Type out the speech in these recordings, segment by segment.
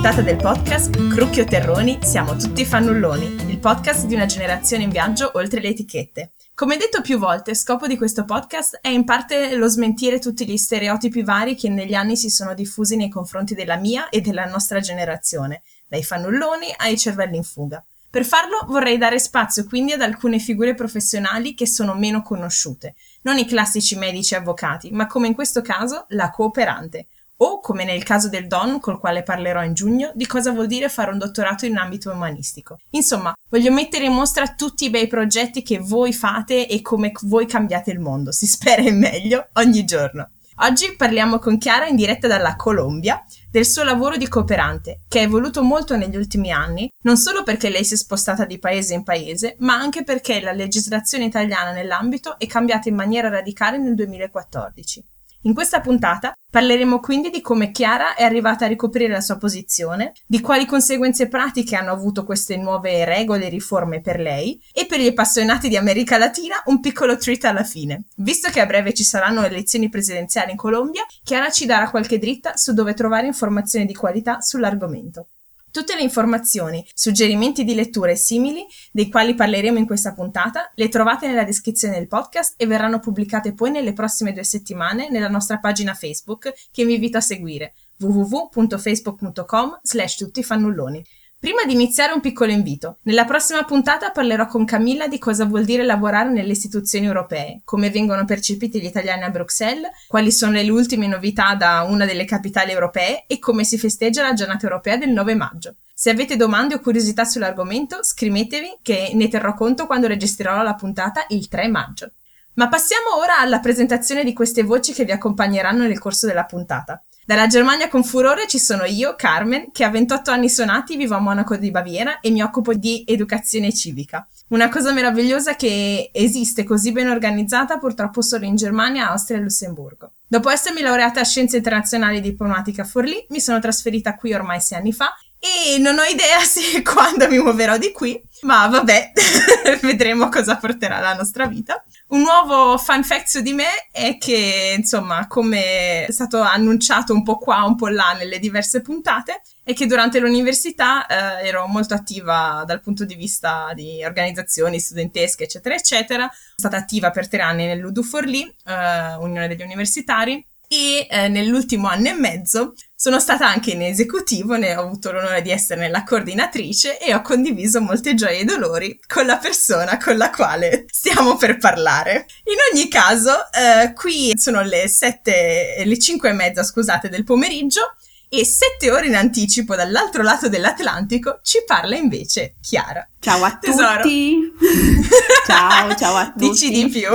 puntata del podcast Crucchio Terroni, siamo tutti fannulloni, il podcast di una generazione in viaggio oltre le etichette. Come detto più volte, scopo di questo podcast è in parte lo smentire tutti gli stereotipi vari che negli anni si sono diffusi nei confronti della mia e della nostra generazione, dai fannulloni ai cervelli in fuga. Per farlo vorrei dare spazio quindi ad alcune figure professionali che sono meno conosciute, non i classici medici e avvocati, ma come in questo caso la cooperante, o, come nel caso del Don, col quale parlerò in giugno, di cosa vuol dire fare un dottorato in ambito umanistico. Insomma, voglio mettere in mostra tutti i bei progetti che voi fate e come voi cambiate il mondo. Si spera in meglio ogni giorno. Oggi parliamo con Chiara in diretta dalla Colombia del suo lavoro di cooperante, che è evoluto molto negli ultimi anni, non solo perché lei si è spostata di paese in paese, ma anche perché la legislazione italiana nell'ambito è cambiata in maniera radicale nel 2014. In questa puntata parleremo quindi di come Chiara è arrivata a ricoprire la sua posizione, di quali conseguenze pratiche hanno avuto queste nuove regole e riforme per lei e per gli appassionati di America Latina un piccolo treat alla fine. Visto che a breve ci saranno elezioni presidenziali in Colombia, Chiara ci darà qualche dritta su dove trovare informazioni di qualità sull'argomento. Tutte le informazioni, suggerimenti di letture simili, dei quali parleremo in questa puntata, le trovate nella descrizione del podcast e verranno pubblicate poi nelle prossime due settimane nella nostra pagina Facebook che vi invito a seguire www.facebook.com slash tuttifannulloni. Prima di iniziare un piccolo invito. Nella prossima puntata parlerò con Camilla di cosa vuol dire lavorare nelle istituzioni europee, come vengono percepiti gli italiani a Bruxelles, quali sono le ultime novità da una delle capitali europee e come si festeggia la giornata europea del 9 maggio. Se avete domande o curiosità sull'argomento, scrivetevi che ne terrò conto quando registrerò la puntata il 3 maggio. Ma passiamo ora alla presentazione di queste voci che vi accompagneranno nel corso della puntata. Dalla Germania con furore ci sono io, Carmen, che a 28 anni suonati vivo a Monaco di Baviera e mi occupo di educazione civica. Una cosa meravigliosa che esiste così ben organizzata purtroppo solo in Germania, Austria e Lussemburgo. Dopo essermi laureata a Scienze Internazionali e Diplomatica a Forlì, mi sono trasferita qui ormai sei anni fa e non ho idea se quando mi muoverò di qui, ma vabbè, vedremo cosa porterà la nostra vita. Un nuovo fun fact su di me è che, insomma, come è stato annunciato un po' qua, un po' là nelle diverse puntate, è che durante l'università eh, ero molto attiva dal punto di vista di organizzazioni studentesche, eccetera, eccetera. Sono stata attiva per tre anni nell'Udu Forlì, eh, Unione degli Universitari, e eh, nell'ultimo anno e mezzo sono stata anche in esecutivo, ne ho avuto l'onore di essere la coordinatrice e ho condiviso molte gioie e dolori con la persona con la quale stiamo per parlare. In ogni caso, eh, qui sono le sette, le cinque e mezza, scusate, del pomeriggio e sette ore in anticipo dall'altro lato dell'Atlantico ci parla invece Chiara. Ciao a Tesoro. tutti! ciao, ciao a tutti! Dici di più.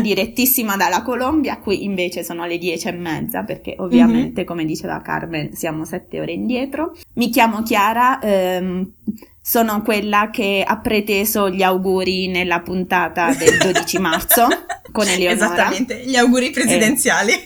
Direttissima dalla Colombia, qui invece sono le dieci e mezza perché ovviamente, Mhm. come diceva Carmen, siamo sette ore indietro. Mi chiamo Chiara, ehm, sono quella che ha preteso gli auguri nella puntata del 12 marzo con Eleonora. Esattamente, gli auguri presidenziali.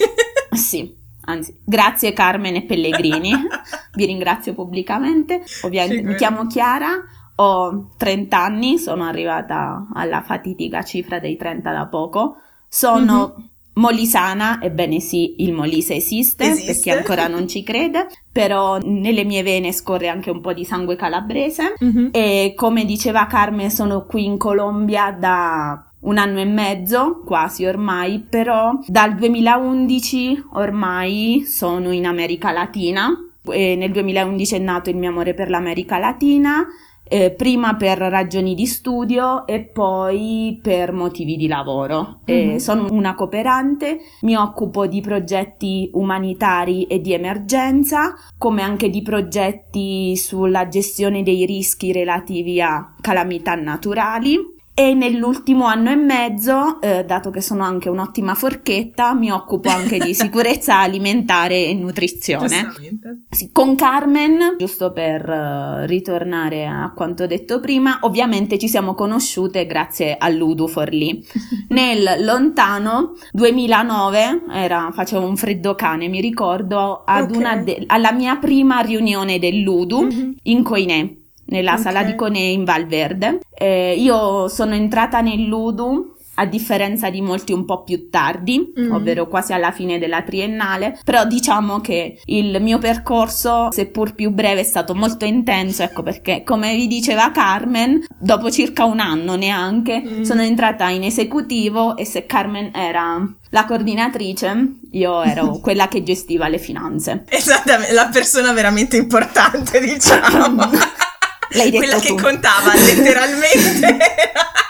Sì, anzi, grazie Carmen e Pellegrini, vi ringrazio pubblicamente. Ovviamente mi chiamo Chiara, ho 30 anni, sono arrivata alla fatidica cifra dei 30 da poco. Sono Mhm. molisana, ebbene sì, il Molise esiste, Esiste. per chi ancora non ci crede, però nelle mie vene scorre anche un po' di sangue calabrese. Mhm. E come diceva Carmen, sono qui in Colombia da un anno e mezzo, quasi ormai, però dal 2011 ormai sono in America Latina. E nel 2011 è nato il mio amore per l'America Latina, eh, prima per ragioni di studio e poi per motivi di lavoro. Eh, Mhm. sono una cooperante, mi occupo di progetti umanitari e di emergenza, come anche di progetti sulla gestione dei rischi relativi a calamità naturali. E nell'ultimo anno e mezzo, eh, dato che sono anche un'ottima forchetta, mi occupo anche di sicurezza alimentare e nutrizione. Sì, con Carmen, giusto per eh, ritornare a quanto detto prima, ovviamente ci siamo conosciute grazie all'Udu Forlì. Nel lontano 2009, era, facevo un freddo cane, mi ricordo, ad Ok. una de- alla mia prima riunione dell'Udu Mhm. in Coinè, nella Ok. sala di Conè in Valverde. Eh, io sono entrata nell'Udu a differenza di molti un po' più tardi, mm. ovvero quasi alla fine della triennale, però diciamo che il mio percorso, seppur più breve, è stato molto intenso, ecco perché come vi diceva Carmen, dopo circa un anno neanche mm. sono entrata in esecutivo e se Carmen era la coordinatrice, io ero quella che gestiva le finanze. Esattamente, la persona veramente importante, diciamo. Quella che contava letteralmente.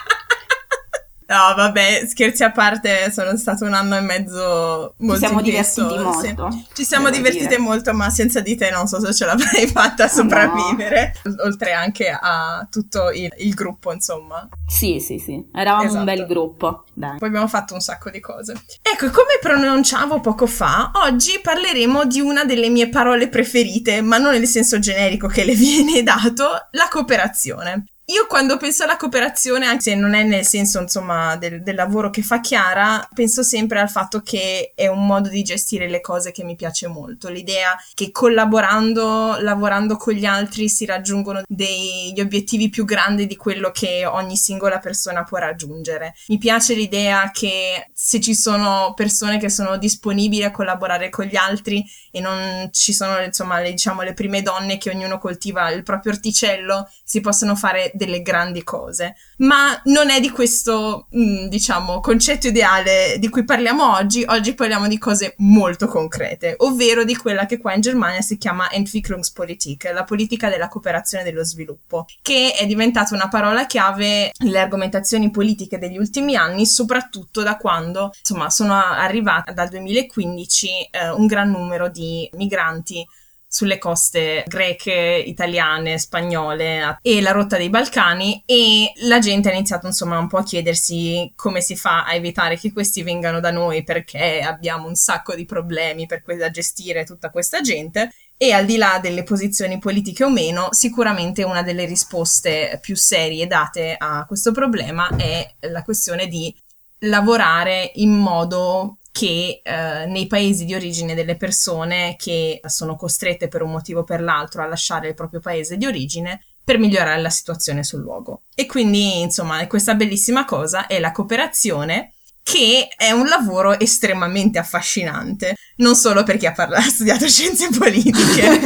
No, vabbè, scherzi a parte, sono stato un anno e mezzo molto Ci siamo intenso, divertiti molto. Sì. Ci siamo divertite dire. molto, ma senza di te non so se ce l'avrei fatta a sopravvivere. No. Oltre anche a tutto il, il, gruppo, insomma. Sì, sì, sì. Eravamo esatto. un bel gruppo. Dai. Poi abbiamo fatto un sacco di cose. Ecco, come pronunciavo poco fa, oggi parleremo di una delle mie parole preferite, ma non nel senso generico che le viene dato, la cooperazione. Io quando penso alla cooperazione, anche se non è nel senso insomma del, del, lavoro che fa Chiara, penso sempre al fatto che è un modo di gestire le cose che mi piace molto. L'idea che collaborando, lavorando con gli altri si raggiungono degli obiettivi più grandi di quello che ogni singola persona può raggiungere. Mi piace l'idea che se ci sono persone che sono disponibili a collaborare con gli altri e non ci sono insomma le, diciamo, le prime donne che ognuno coltiva il proprio orticello, si possono fare delle grandi cose. Ma non è di questo, mm, diciamo, concetto ideale di cui parliamo oggi. Oggi parliamo di cose molto concrete, ovvero di quella che qua in Germania si chiama Entwicklungspolitik, la politica della cooperazione e dello sviluppo, che è diventata una parola chiave nelle argomentazioni politiche degli ultimi anni, soprattutto da quando, insomma, sono arrivata dal 2015 eh, un gran numero di migranti sulle coste greche, italiane, spagnole e la rotta dei Balcani e la gente ha iniziato insomma un po' a chiedersi come si fa a evitare che questi vengano da noi perché abbiamo un sacco di problemi per que- da gestire tutta questa gente. E al di là delle posizioni politiche o meno, sicuramente una delle risposte più serie date a questo problema è la questione di lavorare in modo che eh, nei paesi di origine delle persone che sono costrette per un motivo o per l'altro a lasciare il proprio paese di origine per migliorare la situazione sul luogo. E quindi, insomma, questa bellissima cosa è la cooperazione che è un lavoro estremamente affascinante, non solo per chi ha, parla- ha studiato scienze politiche,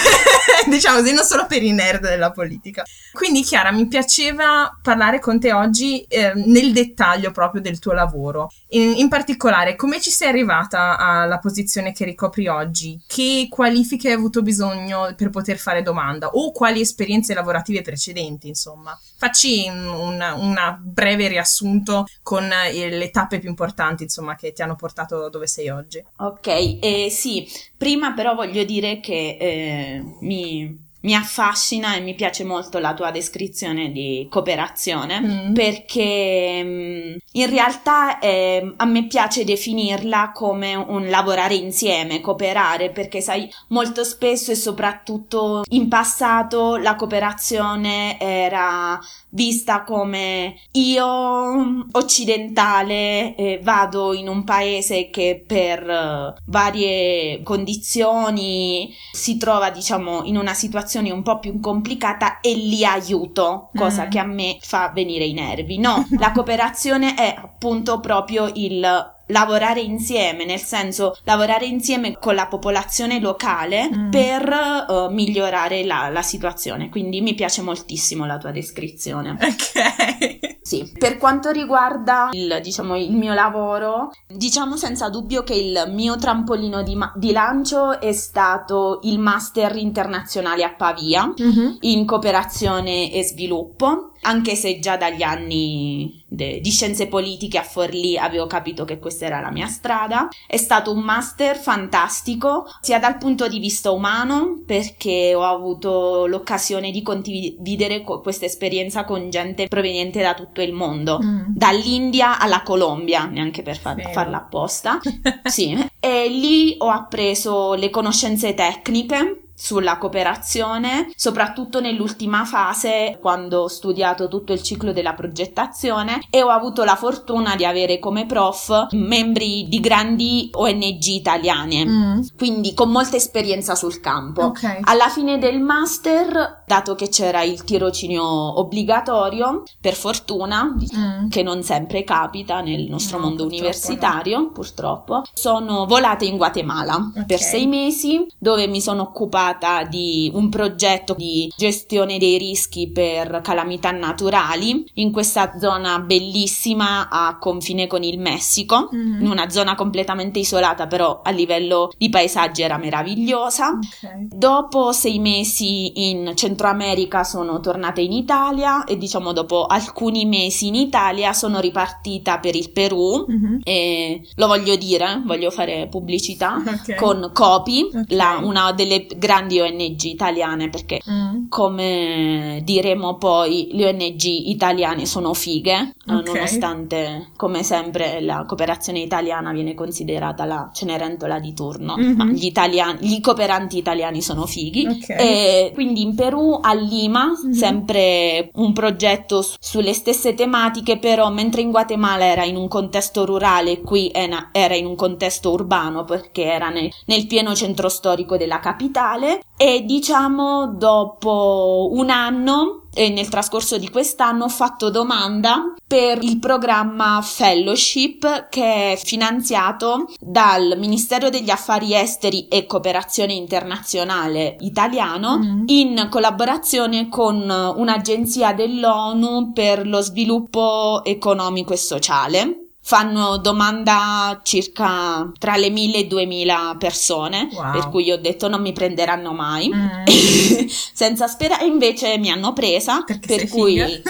diciamo così, non solo per i nerd della politica. Quindi Chiara, mi piaceva parlare con te oggi eh, nel dettaglio proprio del tuo lavoro, in, in, particolare come ci sei arrivata alla posizione che ricopri oggi, che qualifiche hai avuto bisogno per poter fare domanda o quali esperienze lavorative precedenti, insomma. Facci un breve riassunto con le tappe più importanti, insomma, che ti hanno portato dove sei oggi. Ok, eh, sì, prima però voglio dire che eh, mi mi affascina e mi piace molto la tua descrizione di cooperazione mm. perché mm, in realtà eh, a me piace definirla come un lavorare insieme, cooperare, perché sai, molto spesso e soprattutto in passato la cooperazione era vista come io occidentale eh, vado in un paese che per uh, varie condizioni si trova diciamo in una situazione un po' più complicata e li aiuto, cosa mm. che a me fa venire i nervi. No, la cooperazione è appunto proprio il lavorare insieme, nel senso lavorare insieme con la popolazione locale mm. per uh, migliorare la, la, situazione. Quindi mi piace moltissimo la tua descrizione. Ok. Sì, per quanto riguarda il, diciamo, il mio lavoro, diciamo senza dubbio che il mio trampolino di, ma- di lancio è stato il Master internazionale a Pavia mm-hmm. in cooperazione e sviluppo anche se già dagli anni de- di scienze politiche a Forlì avevo capito che questa era la mia strada. È stato un master fantastico, sia dal punto di vista umano, perché ho avuto l'occasione di condividere co- questa esperienza con gente proveniente da tutto il mondo, mm. dall'India alla Colombia, neanche per far- farla apposta. sì. E lì ho appreso le conoscenze tecniche sulla cooperazione, soprattutto nell'ultima fase quando ho studiato tutto il ciclo della progettazione e ho avuto la fortuna di avere come prof membri di grandi ONG italiane, mm. quindi con molta esperienza sul campo. Okay. Alla fine del master, dato che c'era il tirocinio obbligatorio, per fortuna, mm. che non sempre capita nel nostro no, mondo universitario, no. purtroppo, sono volata in Guatemala okay. per sei mesi dove mi sono occupata di un progetto di gestione dei rischi per calamità naturali in questa zona bellissima a confine con il Messico, mm-hmm. in una zona completamente isolata però a livello di paesaggi era meravigliosa. Okay. Dopo sei mesi in Centro America sono tornata in Italia e diciamo dopo alcuni mesi in Italia sono ripartita per il Perù mm-hmm. e lo voglio dire, voglio fare pubblicità okay. con Copi, okay. la, una delle grandi ONG italiane perché mm. come diremo poi le ONG italiane sono fighe, nonostante come sempre la cooperazione italiana viene considerata la cenerentola di turno, mm-hmm. ma gli, italiani, gli cooperanti italiani sono fighi e quindi in Perù a Lima mm-hmm. sempre un progetto su, sulle stesse tematiche però mentre in Guatemala era in un contesto rurale qui era, era in un contesto urbano perché era nel, nel pieno centro storico della capitale e diciamo dopo un anno e nel trascorso di quest'anno ho fatto domanda per il programma Fellowship che è finanziato dal Ministero degli Affari Esteri e Cooperazione Internazionale italiano mm. in collaborazione con un'agenzia dell'ONU per lo sviluppo economico e sociale fanno domanda circa tra le 1000 e 2000 persone, wow. per cui ho detto non mi prenderanno mai, mm. senza sperare, invece mi hanno presa, perché per cui...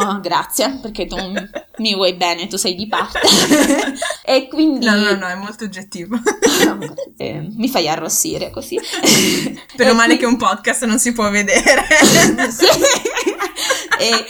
oh, grazie, perché tu mi vuoi bene, tu sei di parte. e quindi... No, no, no, è molto oggettivo. eh, mi fai arrossire così. Meno male che un podcast non si può vedere. sì. e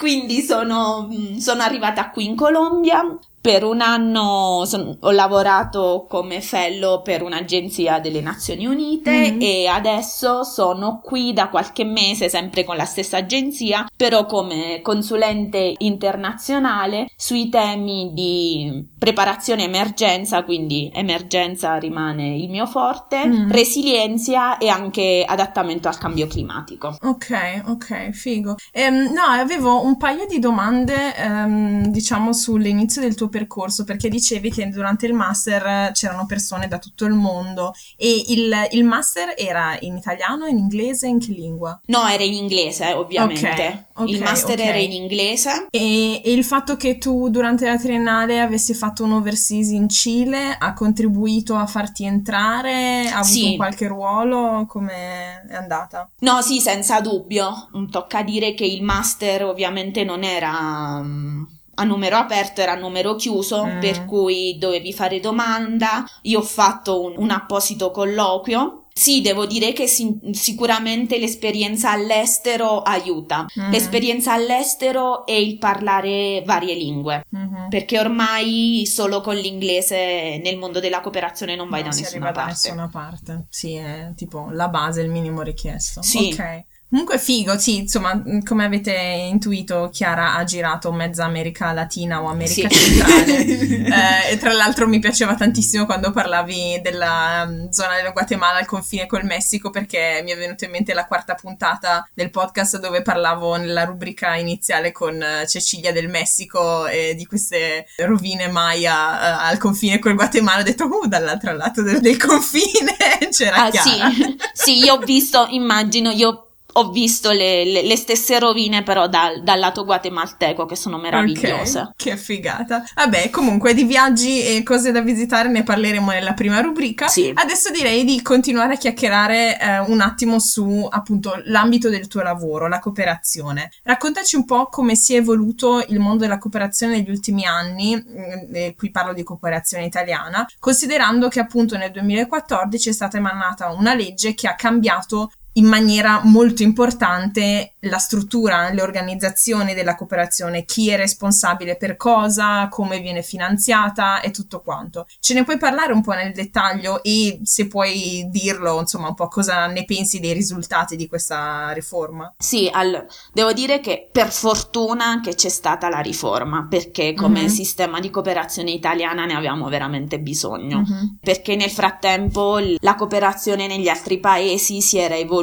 quindi sono, mm, sono arrivata qui in Colombia, per un anno son, ho lavorato come fellow per un'agenzia delle Nazioni Unite mm-hmm. e adesso sono qui da qualche mese sempre con la stessa agenzia, però come consulente internazionale sui temi di preparazione emergenza, quindi emergenza rimane il mio forte, mm. resilienza e anche adattamento al cambio climatico. Ok, ok, figo. Ehm, no, avevo un paio di domande, ehm, diciamo, sull'inizio del tuo percorso perché dicevi che durante il master c'erano persone da tutto il mondo e il, il master era in italiano, in inglese, in che lingua? No, era in inglese ovviamente. Okay, okay, il master okay. era in inglese. E, e, il fatto che tu durante la triennale avessi fatto un overseas in Cile ha contribuito a farti entrare? Ha avuto sì. qualche ruolo? Come è andata? No, sì, senza dubbio. Tocca dire che il master ovviamente non era... Um a numero aperto era a numero chiuso, mm. per cui dovevi fare domanda. Io ho fatto un, un apposito colloquio sì, devo dire che si- sicuramente l'esperienza all'estero aiuta. Mm-hmm. L'esperienza all'estero è il parlare varie lingue, mm-hmm. perché ormai solo con l'inglese nel mondo della cooperazione non vai non da nessuna parte. da nessuna parte. Sì, è tipo la base, il minimo richiesto. Sì. Ok. Comunque figo, sì, insomma, mm, come avete intuito, Chiara ha girato mezza America Latina o America sì. Centrale. eh, e tra l'altro mi piaceva tantissimo quando parlavi della um, zona del Guatemala al confine col Messico, perché mi è venuta in mente la quarta puntata del podcast dove parlavo nella rubrica iniziale con uh, Cecilia del Messico e di queste rovine Maya uh, al confine col Guatemala. Ho detto, uh, dall'altro lato del, del confine c'era ah, Chiara. Sì. sì, io ho visto, immagino, io ho visto le, le, le, stesse rovine però dal, dal, lato guatemalteco che sono meravigliose. Okay, che figata. Vabbè, comunque di viaggi e cose da visitare ne parleremo nella prima rubrica. Sì. Adesso direi di continuare a chiacchierare eh, un attimo su appunto l'ambito del tuo lavoro, la cooperazione. Raccontaci un po' come si è evoluto il mondo della cooperazione negli ultimi anni, mm, e qui parlo di cooperazione italiana, considerando che appunto nel 2014 è stata emanata una legge che ha cambiato in maniera molto importante la struttura, le organizzazioni della cooperazione, chi è responsabile per cosa, come viene finanziata e tutto quanto. Ce ne puoi parlare un po' nel dettaglio e se puoi dirlo, insomma, un po' cosa ne pensi dei risultati di questa riforma? Sì, all- devo dire che per fortuna che c'è stata la riforma, perché come mm-hmm. sistema di cooperazione italiana ne avevamo veramente bisogno, mm-hmm. perché nel frattempo la cooperazione negli altri paesi si era evoluta,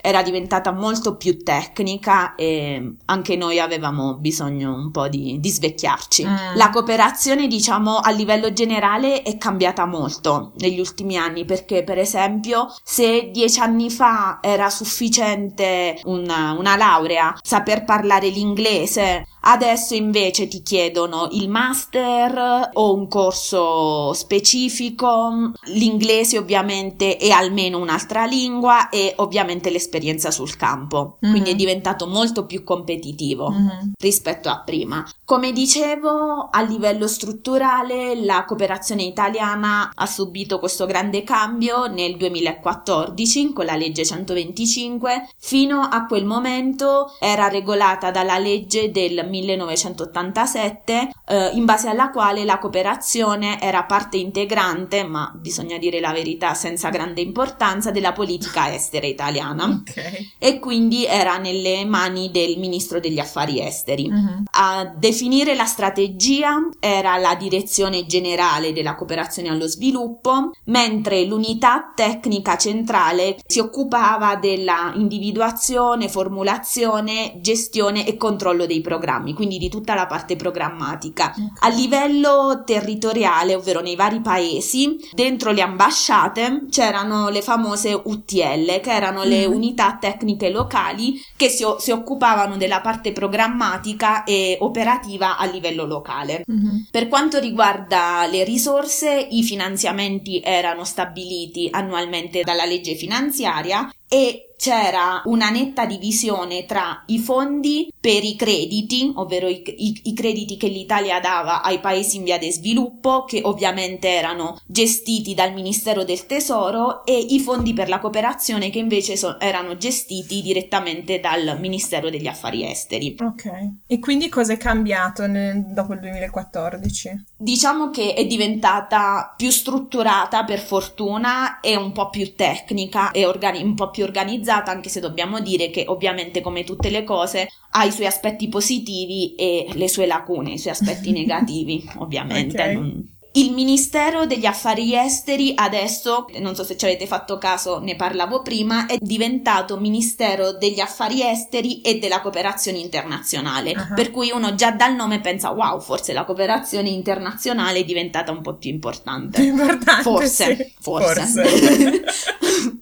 era diventata molto più tecnica e anche noi avevamo bisogno un po' di, di svecchiarci. Mm. La cooperazione, diciamo, a livello generale è cambiata molto negli ultimi anni perché, per esempio, se dieci anni fa era sufficiente una, una laurea, saper parlare l'inglese, Adesso invece ti chiedono il master o un corso specifico, l'inglese ovviamente e almeno un'altra lingua e ovviamente l'esperienza sul campo. Mm-hmm. Quindi è diventato molto più competitivo mm-hmm. rispetto a prima. Come dicevo, a livello strutturale la cooperazione italiana ha subito questo grande cambio nel 2014 con la legge 125. Fino a quel momento era regolata dalla legge del 1987, eh, in base alla quale la cooperazione era parte integrante, ma bisogna dire la verità senza grande importanza, della politica estera italiana. Okay. E quindi era nelle mani del ministro degli affari esteri. Uh-huh. A definire la strategia era la direzione generale della cooperazione allo sviluppo, mentre l'unità tecnica centrale si occupava della individuazione, formulazione, gestione e controllo dei programmi programmi, quindi di tutta la parte programmatica. A livello territoriale, ovvero nei vari paesi, dentro le ambasciate c'erano le famose UTL, che erano le mm. unità tecniche locali che si, si, occupavano della parte programmatica e operativa a livello locale. Mm-hmm. Per quanto riguarda le risorse, i finanziamenti erano stabiliti annualmente dalla legge finanziaria e c'era una netta divisione tra i fondi per i crediti, ovvero i, i, i, crediti che l'Italia dava ai paesi in via di sviluppo, che ovviamente erano gestiti dal Ministero del Tesoro, e i fondi per la cooperazione che invece so, erano gestiti direttamente dal Ministero degli Affari Esteri. Ok. E quindi cosa è cambiato nel, dopo il 2014? Diciamo che è diventata più strutturata per fortuna e un po' più tecnica e organi- un po' più organizzata, anche se dobbiamo dire che ovviamente come tutte le cose ha i suoi aspetti positivi e le sue lacune, i suoi aspetti negativi, ovviamente. Okay. Non, il Ministero degli Affari Esteri adesso, non so se ci avete fatto caso, ne parlavo prima, è diventato Ministero degli Affari Esteri e della Cooperazione Internazionale, uh-huh. per cui uno già dal nome pensa wow, forse la cooperazione internazionale è diventata un po' più importante. Più importante forse, sì. forse. forse.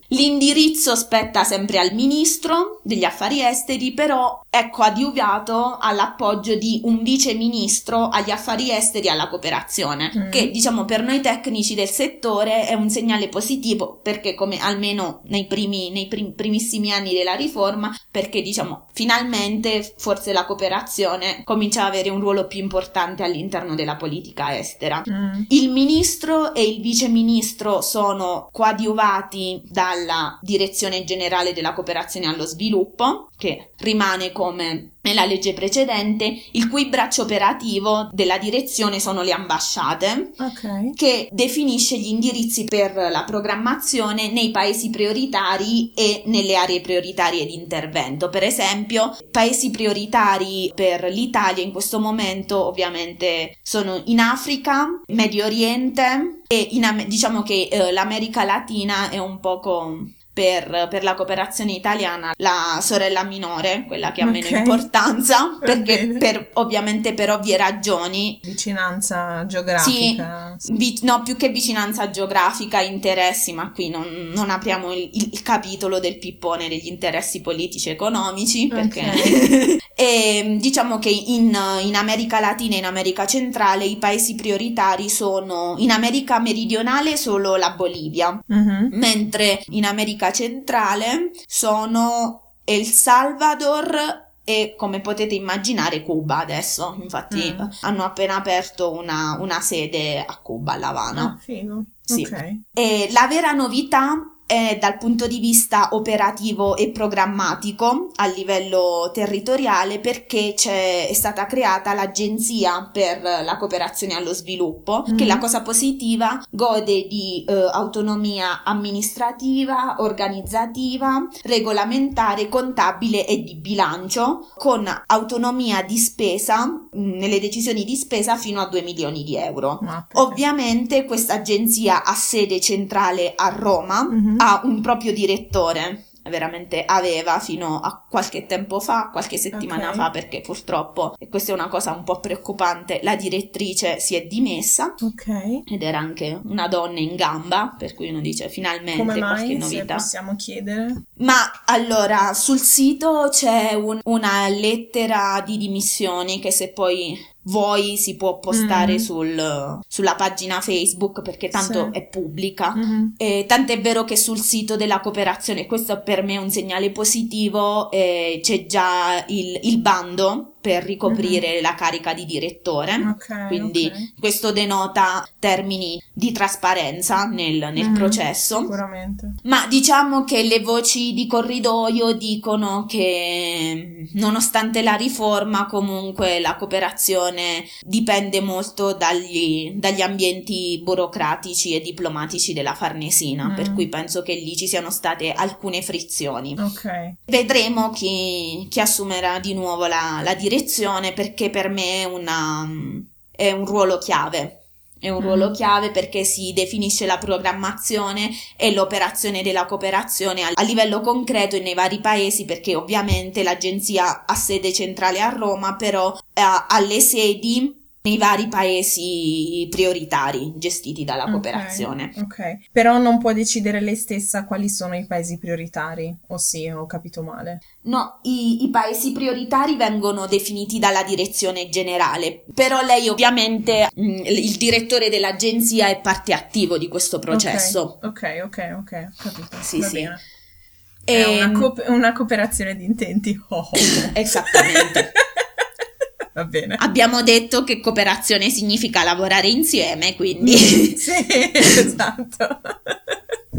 L'indirizzo spetta sempre al Ministro degli Affari Esteri, però ecco adiuviato all'appoggio di un vice ministro agli affari esteri e alla cooperazione, mm. che diciamo per noi tecnici del settore è un segnale positivo perché come almeno nei primi nei prim- primissimi anni della riforma, perché diciamo finalmente forse la cooperazione comincia ad avere un ruolo più importante all'interno della politica estera. Mm. Il ministro e il vice ministro sono coadiuvati dalla direzione generale della cooperazione allo sviluppo, che rimane come nella legge precedente, il cui braccio operativo della direzione sono le ambasciate, okay. che definisce gli indirizzi per la programmazione nei paesi prioritari e nelle aree prioritarie di intervento. Per esempio, paesi prioritari per l'Italia in questo momento ovviamente sono in Africa, Medio Oriente e in, diciamo che eh, l'America Latina è un poco per, per, la cooperazione italiana la sorella minore, quella che ha okay. meno importanza, perché per, ovviamente per ovvie ragioni. Vicinanza geografica. Sì, vi, no, più che vicinanza geografica, interessi, ma qui non, non apriamo il, il, capitolo del pippone degli interessi politici e economici, perché... Okay. e diciamo che in, in America Latina e in America Centrale i paesi prioritari sono in America Meridionale solo la Bolivia, uh-huh. mentre in America America centrale sono El Salvador e come potete immaginare Cuba adesso, infatti mm. hanno appena aperto una, una, sede a Cuba, a La Habana. Ah, figo. Sì. Okay. E la vera novità e dal punto di vista operativo e programmatico a livello territoriale perché è stata creata l'Agenzia per la cooperazione allo sviluppo, mm-hmm. che la cosa positiva gode di eh, autonomia amministrativa, organizzativa, regolamentare, contabile e di bilancio, con autonomia di spesa mh, mm, nelle decisioni di spesa fino a 2 milioni di euro. Ah, Ovviamente questa agenzia ha sede centrale a Roma, mm-hmm. Ha un proprio direttore veramente aveva fino a qualche tempo fa, qualche settimana okay. fa, perché purtroppo, e questa è una cosa un po' preoccupante, la direttrice si è dimessa. Ok. Ed era anche una donna in gamba, per cui uno dice finalmente Come qualche mai, novità. Se possiamo chiedere. Ma allora, sul sito c'è un, una lettera di dimissioni che se poi vuoi si può postare mm. sul, sulla pagina Facebook perché tanto sì. è pubblica. Mm-hmm. E tant'è vero che sul sito della cooperazione, questo per me è un segnale positivo, eh, c'è già il, il bando per ricoprire mm-hmm. la carica di direttore. Okay, Quindi okay. questo denota termini di trasparenza nel, nel mm, processo. Sicuramente. Ma diciamo che le voci di corridoio dicono che nonostante la riforma comunque la cooperazione dipende molto dagli, dagli ambienti burocratici e diplomatici della Farnesina, mm. per cui penso che lì ci siano state alcune frizioni. Okay. Vedremo chi, chi assumerà di nuovo la, la direzione direzione perché per me è, una, è un ruolo chiave. È un ruolo mm. chiave perché si definisce la programmazione e l'operazione della cooperazione a livello concreto nei vari paesi perché ovviamente l'agenzia ha sede centrale a Roma, però ha alle sedi nei vari paesi prioritari gestiti dalla cooperazione. Ok, okay. però non può decidere lei stessa quali sono i paesi prioritari, o sì, ho capito male? No, i, i, paesi prioritari vengono definiti dalla direzione generale, però lei ovviamente, mh, mm, il direttore dell'agenzia è parte attivo di questo processo. Ok, ok, ok, ho capito. Sì, Va sì. Bene. È una, ehm, co- una, cooperazione di intenti. Oh. Esattamente. Va bene. Abbiamo detto che cooperazione significa lavorare insieme, quindi... sì, esatto.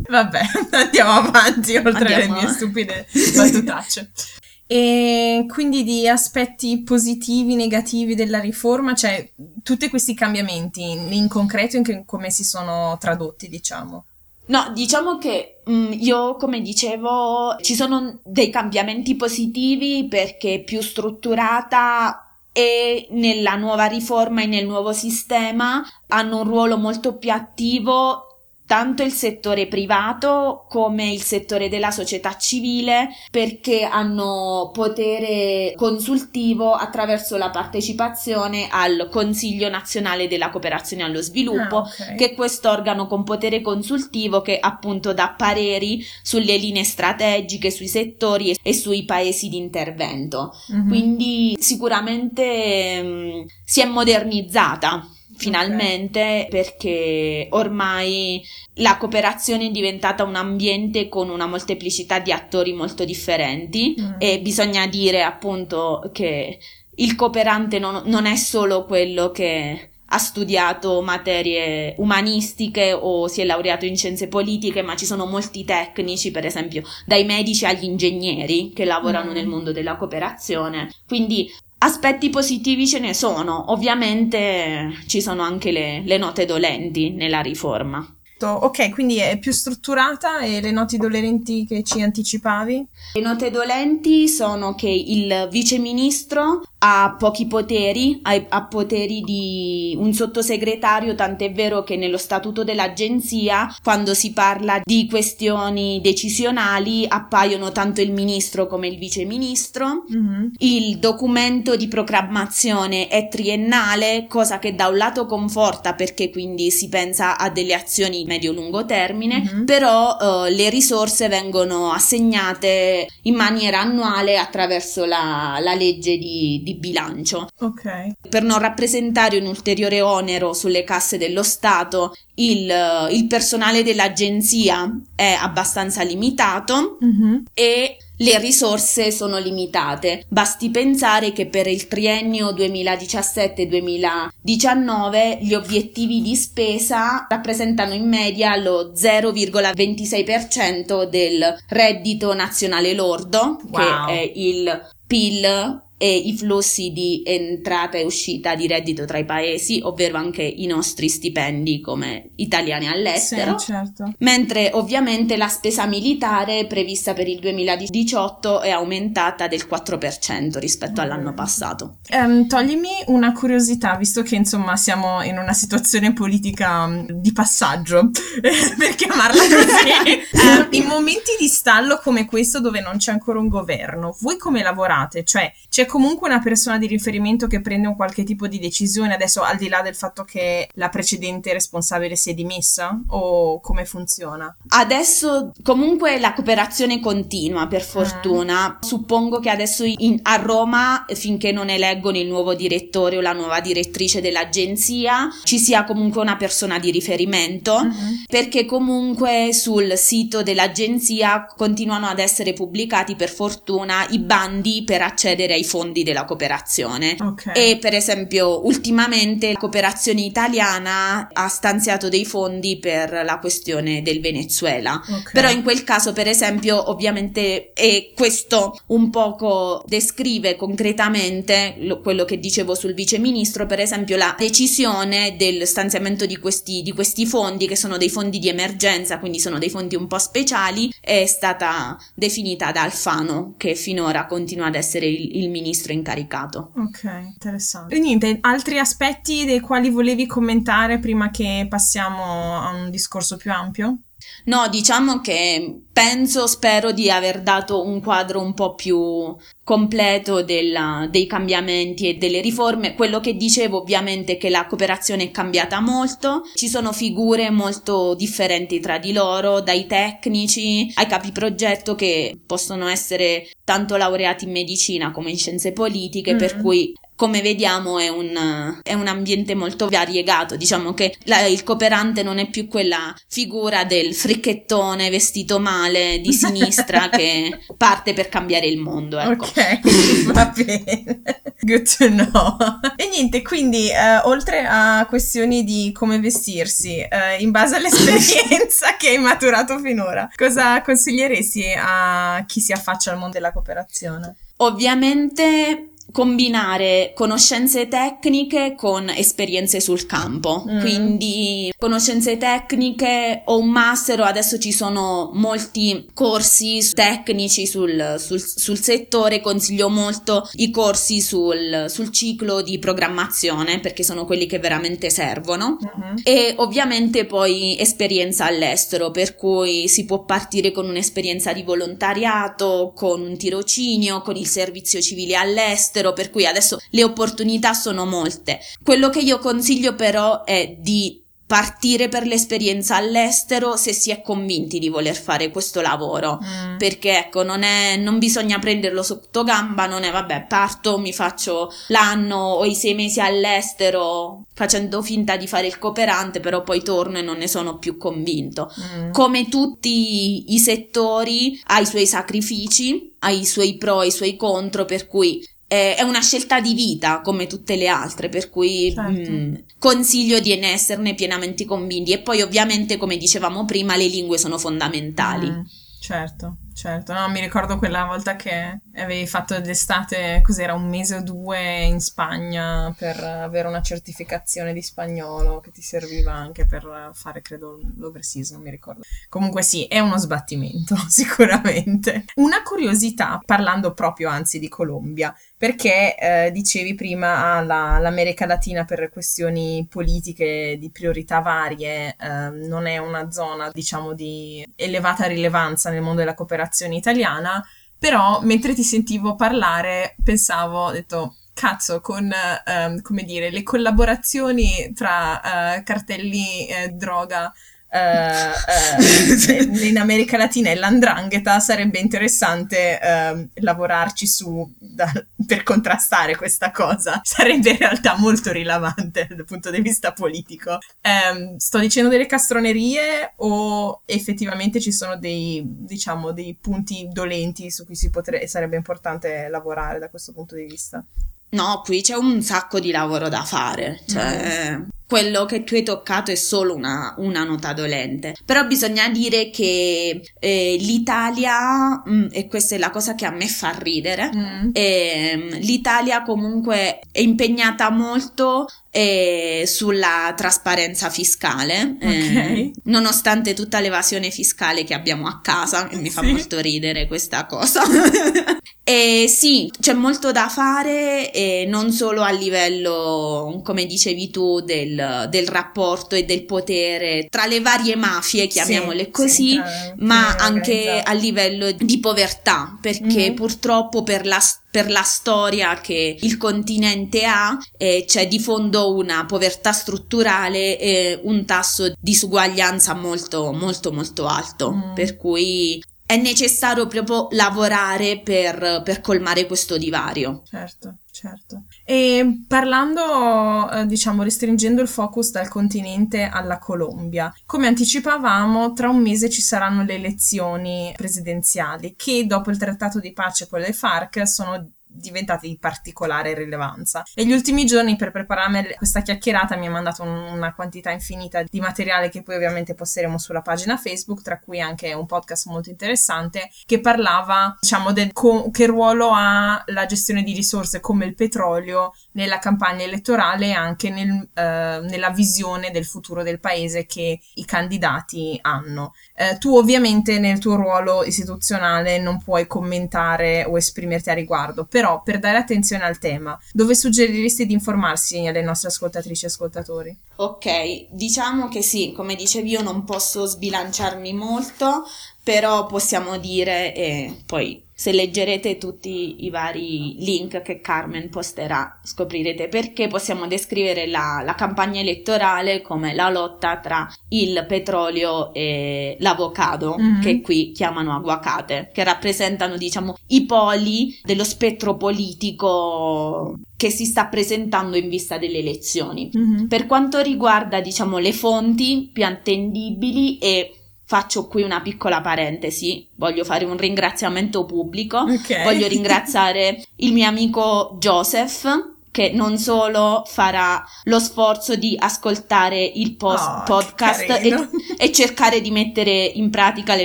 Vabbè, andiamo avanti oltre andiamo. le mie stupide battutacce. E quindi di aspetti positivi, negativi della riforma, cioè tutti questi cambiamenti in concreto in come si sono tradotti, diciamo. No, diciamo che mh, mm, io, come dicevo, ci sono dei cambiamenti positivi perché è più strutturata e nella nuova riforma e nel nuovo sistema hanno un ruolo molto più attivo tanto il settore privato come il settore della società civile perché hanno potere consultivo attraverso la partecipazione al Consiglio nazionale della cooperazione allo sviluppo, ah, okay. che è quest'organo con potere consultivo che appunto dà pareri sulle linee strategiche, sui settori e sui paesi di intervento. Mm-hmm. Quindi sicuramente mh, mm, si è modernizzata finalmente okay. perché ormai la cooperazione è diventata un ambiente con una molteplicità di attori molto differenti mm. e bisogna dire appunto che il cooperante non, non è solo quello che ha studiato materie umanistiche o si è laureato in scienze politiche, ma ci sono molti tecnici, per esempio dai medici agli ingegneri che lavorano mm. nel mondo della cooperazione. Quindi Aspetti positivi ce ne sono, ovviamente ci sono anche le, le note dolenti nella riforma. Ok, quindi è più strutturata e le note dolenti che ci anticipavi? Le note dolenti sono che il viceministro ha pochi poteri, ha, ha, poteri di un sottosegretario, tant'è vero che nello statuto dell'agenzia, quando si parla di questioni decisionali, appaiono tanto il ministro come il viceministro. Mm-hmm. Il documento di programmazione è triennale, cosa che da un lato conforta perché quindi si pensa a delle azioni medio-lungo termine, mm-hmm. però uh, le risorse vengono assegnate in maniera annuale attraverso la, la legge di, di di bilancio. Ok. Per non rappresentare un ulteriore onero sulle casse dello Stato, il, il personale dell'agenzia è abbastanza limitato mm-hmm. e le risorse sono limitate. Basti pensare che per il triennio 2017-2019 gli obiettivi di spesa rappresentano in media lo 0,26% del reddito nazionale lordo, wow. che è il PIL e i flussi di entrata e uscita di reddito tra i paesi, ovvero anche i nostri stipendi come italiani all'estero. Sì, certo. Mentre ovviamente la spesa militare prevista per il 2018 è aumentata del 4% rispetto mm. all'anno passato. Um, toglimi una curiosità, visto che insomma siamo in una situazione politica um, di passaggio, per chiamarla così, uh, in momenti di stallo come questo dove non c'è ancora un governo, voi come lavorate? Cioè c'è comunque una persona di riferimento che prende un qualche tipo di decisione, adesso al di là del fatto che la precedente responsabile si è dimessa o come funziona? Adesso comunque la cooperazione continua per fortuna. Mm. Suppongo che adesso in, a Roma, finché non eleggono il nuovo direttore o la nuova direttrice dell'agenzia, ci sia comunque una persona di riferimento mm-hmm. perché comunque sul sito dell'agenzia continuano ad essere pubblicati per fortuna i bandi per accedere ai fondi fondi della cooperazione. Okay. E per esempio, ultimamente la cooperazione italiana ha stanziato dei fondi per la questione del Venezuela. Okay. Però in quel caso, per esempio, ovviamente, e questo un poco descrive concretamente lo, quello che dicevo sul viceministro, per esempio, la decisione del stanziamento di questi, di questi fondi, che sono dei fondi di emergenza, quindi sono dei fondi un po' speciali, è stata definita da Alfano, che finora continua ad essere il, il ministro ministro incaricato. Ok, interessante. E niente, altri aspetti dei quali volevi commentare prima che passiamo a un discorso più ampio? No, diciamo che penso, spero di aver dato un quadro un po' più completo della, dei cambiamenti e delle riforme. Quello che dicevo ovviamente è che la cooperazione è cambiata molto, ci sono figure molto differenti tra di loro, dai tecnici ai capi progetto che possono essere tanto laureati in medicina come in scienze politiche, mm. per cui come vediamo è un, è un, ambiente molto variegato, diciamo che la, il cooperante non è più quella figura del fricchettone vestito male di sinistra che parte per cambiare il mondo. Ecco. Ok, va bene. Good to know. E niente, quindi eh, oltre a questioni di come vestirsi, eh, in base all'esperienza che hai maturato finora, cosa consiglieresti a chi si affaccia al mondo della cooperazione? Ovviamente combinare conoscenze tecniche con esperienze sul campo. Mm. Quindi conoscenze tecniche o un master o adesso ci sono molti corsi tecnici sul, sul, sul settore. Consiglio molto i corsi sul, sul, ciclo di programmazione perché sono quelli che veramente servono. Mm-hmm. E ovviamente poi esperienza all'estero, per cui si può partire con un'esperienza di volontariato, con un tirocinio, con il servizio civile all'estero all'estero, per cui adesso le opportunità sono molte. Quello che io consiglio però è di partire per l'esperienza all'estero se si è convinti di voler fare questo lavoro mm. perché ecco non è non bisogna prenderlo sotto gamba non è vabbè parto mi faccio l'anno o i sei mesi all'estero facendo finta di fare il cooperante però poi torno e non ne sono più convinto mm. come tutti i settori ha i suoi sacrifici ha i suoi pro e i suoi contro per cui è una scelta di vita come tutte le altre, per cui certo. mh, mm, consiglio di esserne pienamente convinti. E poi ovviamente, come dicevamo prima, le lingue sono fondamentali. Mm, certo. Certo, no, mi ricordo quella volta che avevi fatto d'estate, cos'era, un mese o due in Spagna per avere una certificazione di spagnolo che ti serviva anche per fare, credo, l'overseas, non mi ricordo. Comunque sì, è uno sbattimento, sicuramente. Una curiosità, parlando proprio anzi di Colombia, perché eh, dicevi prima ah, la, l'America Latina per questioni politiche di priorità varie eh, non è una zona, diciamo, di elevata rilevanza nel mondo della cooperazione italiana, però mentre ti sentivo parlare pensavo, ho detto, cazzo, con, um, come dire, le collaborazioni tra uh, cartelli eh, droga uh, uh, in America Latina e l'andrangheta, sarebbe interessante uh, lavorarci su da, per contrastare questa cosa. Sarebbe in realtà molto rilevante dal punto di vista politico. Um, sto dicendo delle castronerie o effettivamente ci sono dei, diciamo, dei punti dolenti su cui si potrebbe, sarebbe importante lavorare da questo punto di vista? No, qui c'è un sacco di lavoro da fare, cioè mm. Quello che tu hai toccato è solo una, una nota dolente. Però bisogna dire che eh, l'Italia, mh, mm, e questa è la cosa che a me fa ridere, mm. eh, l'Italia comunque è impegnata molto eh, sulla trasparenza fiscale, okay. nonostante tutta l'evasione fiscale che abbiamo a casa, e mi fa sì. molto ridere questa cosa. E sì, c'è molto da fare, non solo a livello, come dicevi tu, del, del, rapporto e del potere tra le varie mafie, chiamiamole sì, così, sì, ma anche a livello di povertà, perché mm-hmm. purtroppo per la per la storia che il continente ha, eh, c'è di fondo una povertà strutturale e un tasso di disuguaglianza molto molto molto alto, mm. per cui è necessario proprio lavorare per, per colmare questo divario. Certo, certo. E parlando, eh, diciamo, restringendo il focus dal continente alla Colombia, come anticipavamo, tra un mese ci saranno le elezioni presidenziali che dopo il trattato di pace con le FARC sono diventate di particolare rilevanza. Negli ultimi giorni per prepararmi questa chiacchierata mi ha mandato un, una quantità infinita di materiale che poi ovviamente posteremo sulla pagina Facebook, tra cui anche un podcast molto interessante che parlava, diciamo, del co- che ruolo ha la gestione di risorse come il petrolio nella campagna elettorale e anche nel, eh, nella visione del futuro del paese che i candidati hanno. Eh, tu ovviamente nel tuo ruolo istituzionale non puoi commentare o esprimerti a riguardo, però per dare attenzione al tema, dove suggeriresti di informarsi alle nostre ascoltatrici e ascoltatori? Ok, diciamo che sì, come dicevi io non posso sbilanciarmi molto, però possiamo dire, e poi se leggerete tutti i vari link che Carmen posterà, scoprirete perché possiamo descrivere la, la campagna elettorale come la lotta tra il petrolio e l'avocado, mm-hmm. che qui chiamano aguacate, che rappresentano, diciamo, i poli dello spettro politico che si sta presentando in vista delle elezioni. Mm-hmm. Per quanto riguarda, diciamo, le fonti più attendibili e Faccio qui una piccola parentesi, voglio fare un ringraziamento pubblico, okay. voglio ringraziare il mio amico Joseph che non solo farà lo sforzo di ascoltare il post- oh, podcast e, e cercare di mettere in pratica le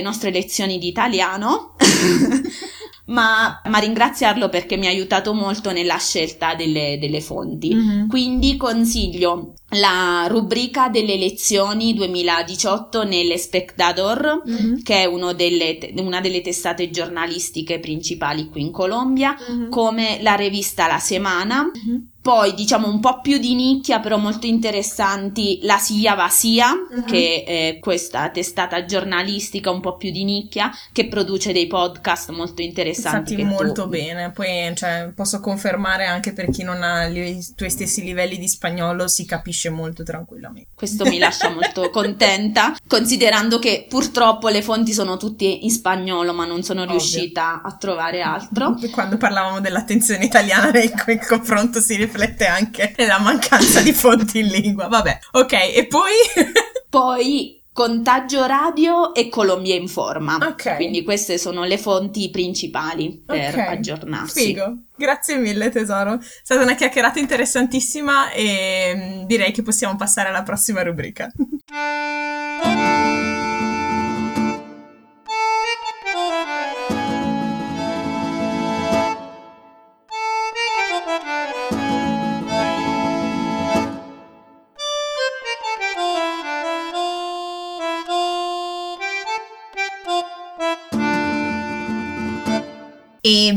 nostre lezioni di italiano, ma, ma, ringraziarlo perché mi ha aiutato molto nella scelta delle, delle fonti. Mm-hmm. Quindi consiglio la rubrica delle elezioni 2018 nelle Spectador, mm-hmm. che è delle, una delle testate giornalistiche principali qui in Colombia, mm-hmm. come la rivista La Semana. Mm-hmm poi diciamo un po' più di nicchia però molto interessanti la Sia Vasia uh-huh. che è questa testata giornalistica un po' più di nicchia che produce dei podcast molto interessanti Fatti molto tu... bene poi cioè, posso confermare anche per chi non ha i tuoi stessi livelli di spagnolo si capisce molto tranquillamente questo mi lascia molto contenta considerando che purtroppo le fonti sono tutte in spagnolo ma non sono Ovvio. riuscita a trovare altro quando parlavamo dell'attenzione italiana cui confronto si riflette riflette anche nella mancanza di fonti in lingua. Vabbè, ok, e poi... poi Contagio Radio e Colombia Informa. Ok. Quindi queste sono le fonti principali per okay. aggiornarsi. Figo. Grazie mille tesoro. È stata una chiacchierata interessantissima e mm, direi che possiamo passare alla prossima rubrica.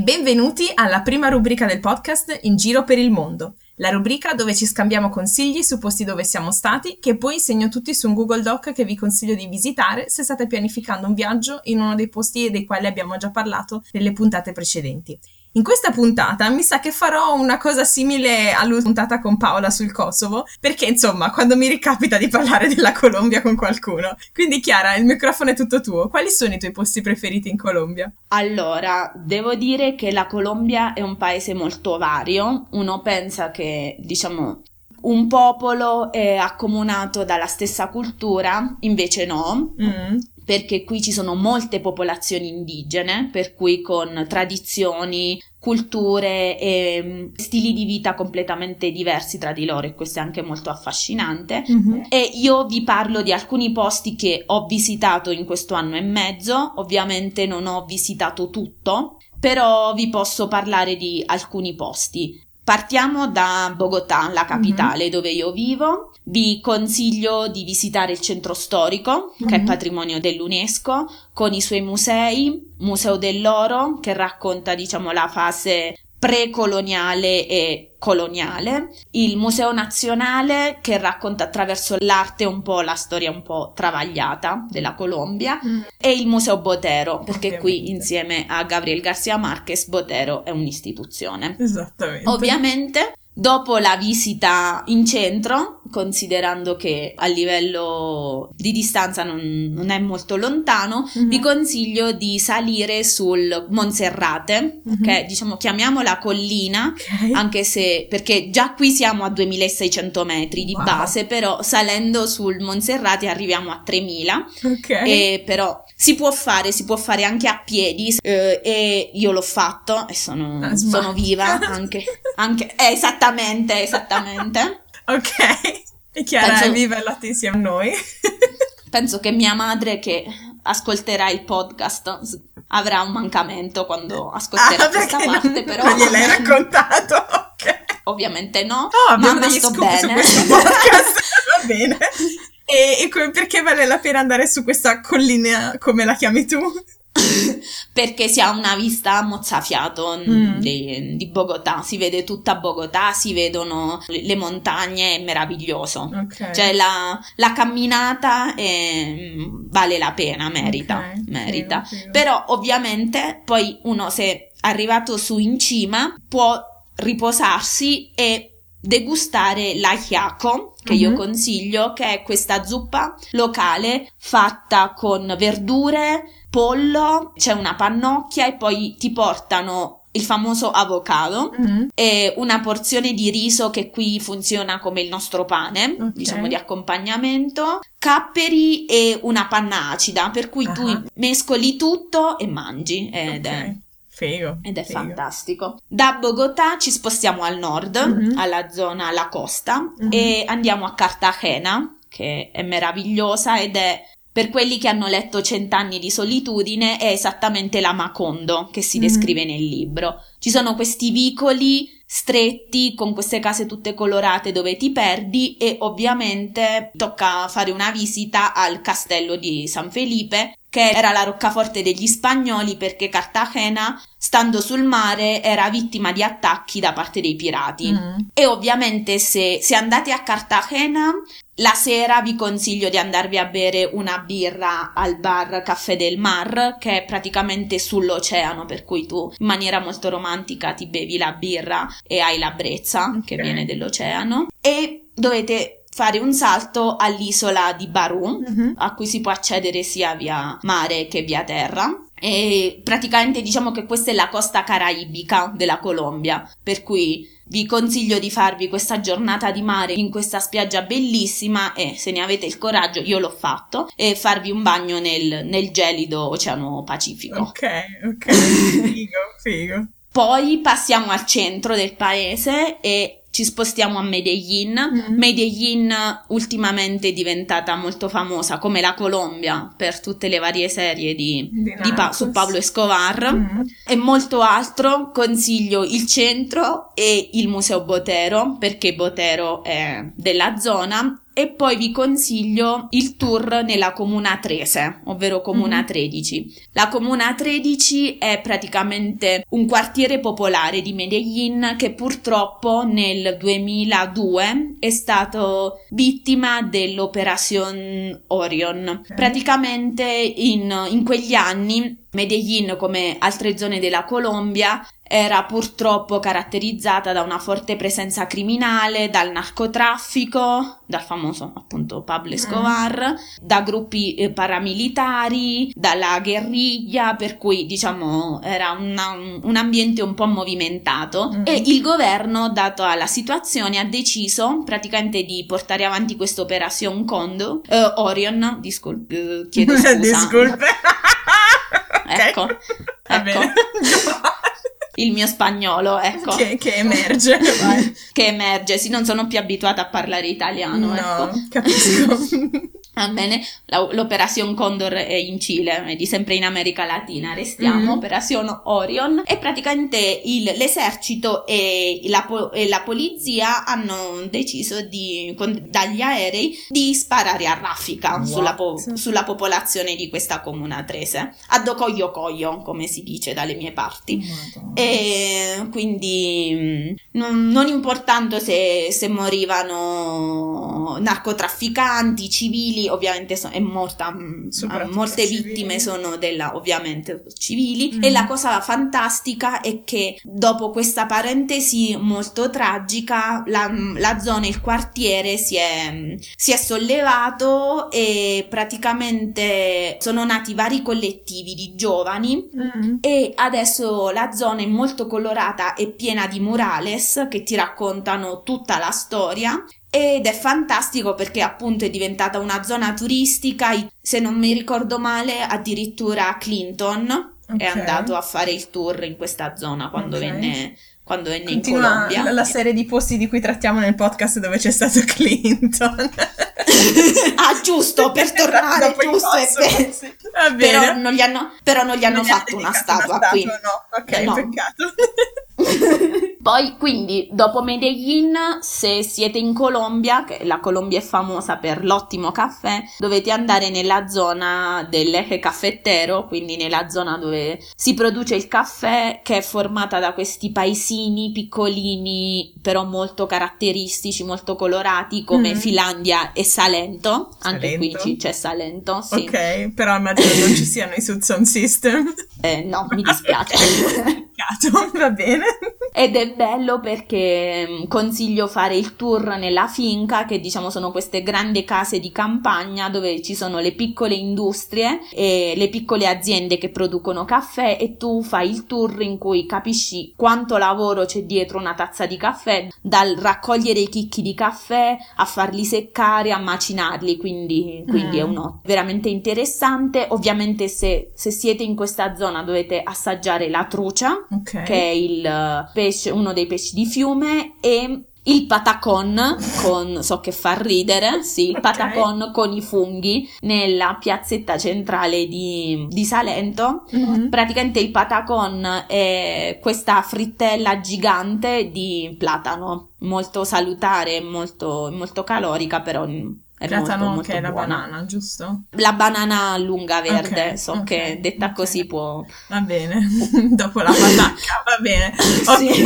benvenuti alla prima rubrica del podcast In giro per il mondo, la rubrica dove ci scambiamo consigli su posti dove siamo stati, che poi segno tutti su un Google Doc che vi consiglio di visitare se state pianificando un viaggio in uno dei posti dei quali abbiamo già parlato nelle puntate precedenti. In questa puntata mi sa che farò una cosa simile alla puntata con Paola sul Kosovo, perché insomma, quando mi ricapita di parlare della Colombia con qualcuno. Quindi Chiara, il microfono è tutto tuo. Quali sono i tuoi posti preferiti in Colombia? Allora, devo dire che la Colombia è un paese molto vario. Uno pensa che, diciamo, un popolo è accomunato dalla stessa cultura, invece no. Mm perché qui ci sono molte popolazioni indigene, per cui con tradizioni, culture e mm, stili di vita completamente diversi tra di loro e questo è anche molto affascinante. Mm-hmm. E io vi parlo di alcuni posti che ho visitato in questo anno e mezzo, ovviamente non ho visitato tutto, però vi posso parlare di alcuni posti. Partiamo da Bogotà, la capitale mm-hmm. dove io vivo. Vi consiglio di visitare il centro storico, mm-hmm. che è mhm. patrimonio dell'UNESCO, con i suoi musei, Museo dell'Oro, che racconta, diciamo, la fase precoloniale e coloniale, il Museo Nazionale che racconta attraverso l'arte un po' la storia un po' travagliata della Colombia mm. e il Museo Botero, perché Ovviamente. qui insieme a Gabriel Garcia Marquez Botero è un'istituzione. Esattamente. Ovviamente Dopo la visita in centro, considerando che a livello di distanza non, non è molto lontano, mm-hmm. vi consiglio di salire sul Monserrate, mm-hmm. che diciamo chiamiamola collina, okay. anche se perché già qui siamo a 2600 metri di wow. base, però salendo sul Monserrate arriviamo a 3000. Ok. E però si può fare, si può fare anche a piedi eh, e io l'ho fatto e sono, ah, sono viva anche, anche eh, esattamente, esattamente. ok, e Chiara penso, e latte insieme a noi. penso che mia madre che ascolterà il podcast avrà un mancamento quando ascolterà ah, questa parte, non, però... Non gliel'hai raccontato, ok. Ovviamente no, oh, mamma sto bene. Va bene. E, e perché vale la pena andare su questa collina come la chiami tu? perché si ha una vista mozzafiato mm. di, di, Bogotà, si vede tutta Bogotà, si vedono le montagne, è meraviglioso. Okay. Cioè la, la camminata è, vale la pena, merita, okay. merita. Figo. Però ovviamente poi uno se arrivato su in cima può riposarsi e degustare l'ahiaco che mm-hmm. io consiglio che è questa zuppa locale fatta con verdure, pollo, c'è una pannocchia e poi ti portano il famoso avocado mm-hmm. e una porzione di riso che qui funziona come il nostro pane, okay. diciamo di accompagnamento, capperi e una panna acida, per cui uh-huh. tu mescoli tutto e mangi ed okay. è Figo. Ed è figo. fantastico. Da Bogotà ci spostiamo al nord, mm-hmm. alla zona, alla costa, mm-hmm. e andiamo a Cartagena, che è meravigliosa ed è per quelli che hanno letto Cent'anni di solitudine, è esattamente la Macondo che si descrive nel libro. Ci sono questi vicoli stretti con queste case tutte colorate dove ti perdi e ovviamente tocca fare una visita al castello di San Felipe che era la roccaforte degli spagnoli perché Cartagena, stando sul mare, era vittima di attacchi da parte dei pirati. Mm. E ovviamente se, se andate a Cartagena, la sera vi consiglio di andarvi a bere una birra al bar Caffè del Mar, che è praticamente sull'oceano, per cui tu in maniera molto romantica ti bevi la birra e hai la brezza okay. che viene dell'oceano. E dovete fare un salto all'isola di Baru, uh-huh. a cui si può accedere sia via mare che via terra. E praticamente diciamo che questa è la costa caraibica della Colombia, per cui vi consiglio di farvi questa giornata di mare in questa spiaggia bellissima e se ne avete il coraggio, io l'ho fatto, e farvi un bagno nel, nel gelido Oceano Pacifico. Ok, ok, figo, figo. Poi passiamo al centro del paese e ci spostiamo a Medellin. Mm. Medellin ultimamente è diventata molto famosa come la Colombia per tutte le varie serie di, di, pa- su Pablo Escobar mm. e molto altro. Consiglio il centro e il Museo Botero perché Botero è della zona e poi vi consiglio il tour nella Comuna 13, ovvero Comuna mm-hmm. 13. La Comuna 13 è praticamente un quartiere popolare di Medellin che purtroppo nel 2002 è stato vittima dell'Operation Orion. Praticamente in, in quegli anni Medellin, come altre zone della Colombia, era purtroppo caratterizzata da una forte presenza criminale, dal narcotraffico, dal famoso appunto Pablo Escobar, mm. da gruppi eh, paramilitari, dalla guerriglia, per cui diciamo era una, un ambiente un po' movimentato mm. e il governo, dato alla situazione, ha deciso praticamente di portare avanti questa operazione Condo, eh, Orion, discul- eh, chiedo scusa. Discolpe. ecco, ecco. Il mio spagnolo, ecco. Che, che emerge. che emerge, sì, non sono più abituata a parlare italiano, no, ecco. capisco. Bene, l'Operazione Condor è in Cile, è di sempre in America Latina, restiamo, mm. Operazione Orion. E praticamente il, l'esercito e la, e la, polizia hanno deciso di, con, dagli aerei di sparare a raffica sulla, po, sulla, popolazione di questa comuna trese, a docoglio coglio, come si dice dalle mie parti. E quindi mm, non, non importando se, se morivano narcotrafficanti, civili, civili, ovviamente so, è morta, mm, molte civili. vittime sono della, ovviamente civili mm. e la cosa fantastica è che dopo questa parentesi molto tragica la, la zona, il quartiere si è, si è sollevato e praticamente sono nati vari collettivi di giovani mm. e adesso la zona è molto colorata e piena di murales che ti raccontano tutta la storia ed è fantastico perché appunto è diventata una zona turistica, se non mi ricordo male addirittura Clinton okay. è andato a fare il tour in questa zona quando okay. venne quando venne Continua in Colombia. La, serie di posti di cui trattiamo nel podcast dove c'è stato Clinton. ah, giusto, per tornare, giusto. Per... Sì. Però non gli hanno, non gli hanno fatto una statua, una statua qui. No, ok, no. peccato. Poi, quindi, dopo Medellin, se siete in Colombia, che la Colombia è famosa per l'ottimo caffè, dovete andare nella zona dell'Eje Caffettero, quindi nella zona dove si produce il caffè, che è formata da questi paesini piccolini, però molto caratteristici, molto colorati, come mm. Finlandia e Salento. Anche Salento. qui c'è Salento, sì. Ok, però immagino non ci siano i sound system. Eh, no, mi dispiace. va bene. Ed è bello perché mm, consiglio fare il tour nella finca, che diciamo sono queste grandi case di campagna dove ci sono le piccole industrie e le piccole aziende che producono caffè e tu fai il tour in cui capisci quanto lavoro c'è dietro una tazza di caffè, dal raccogliere i chicchi di caffè a farli seccare, a macinarli, quindi, quindi mm. è uno veramente interessante. Ovviamente se, se siete in questa zona dovete assaggiare la trucia, okay. che è il pesce, uno dei pesci di fiume e il patacon con, so che fa ridere, sì, il okay. patacon con i funghi nella piazzetta centrale di, di Salento. Mm-hmm. Praticamente il patacon è questa frittella gigante di platano, molto salutare, molto, molto calorica, però Platano molto, molto che è la banana, giusto? La banana lunga verde, okay, so okay, che detta okay. così può... Va bene, dopo la patacca, va bene. Ok.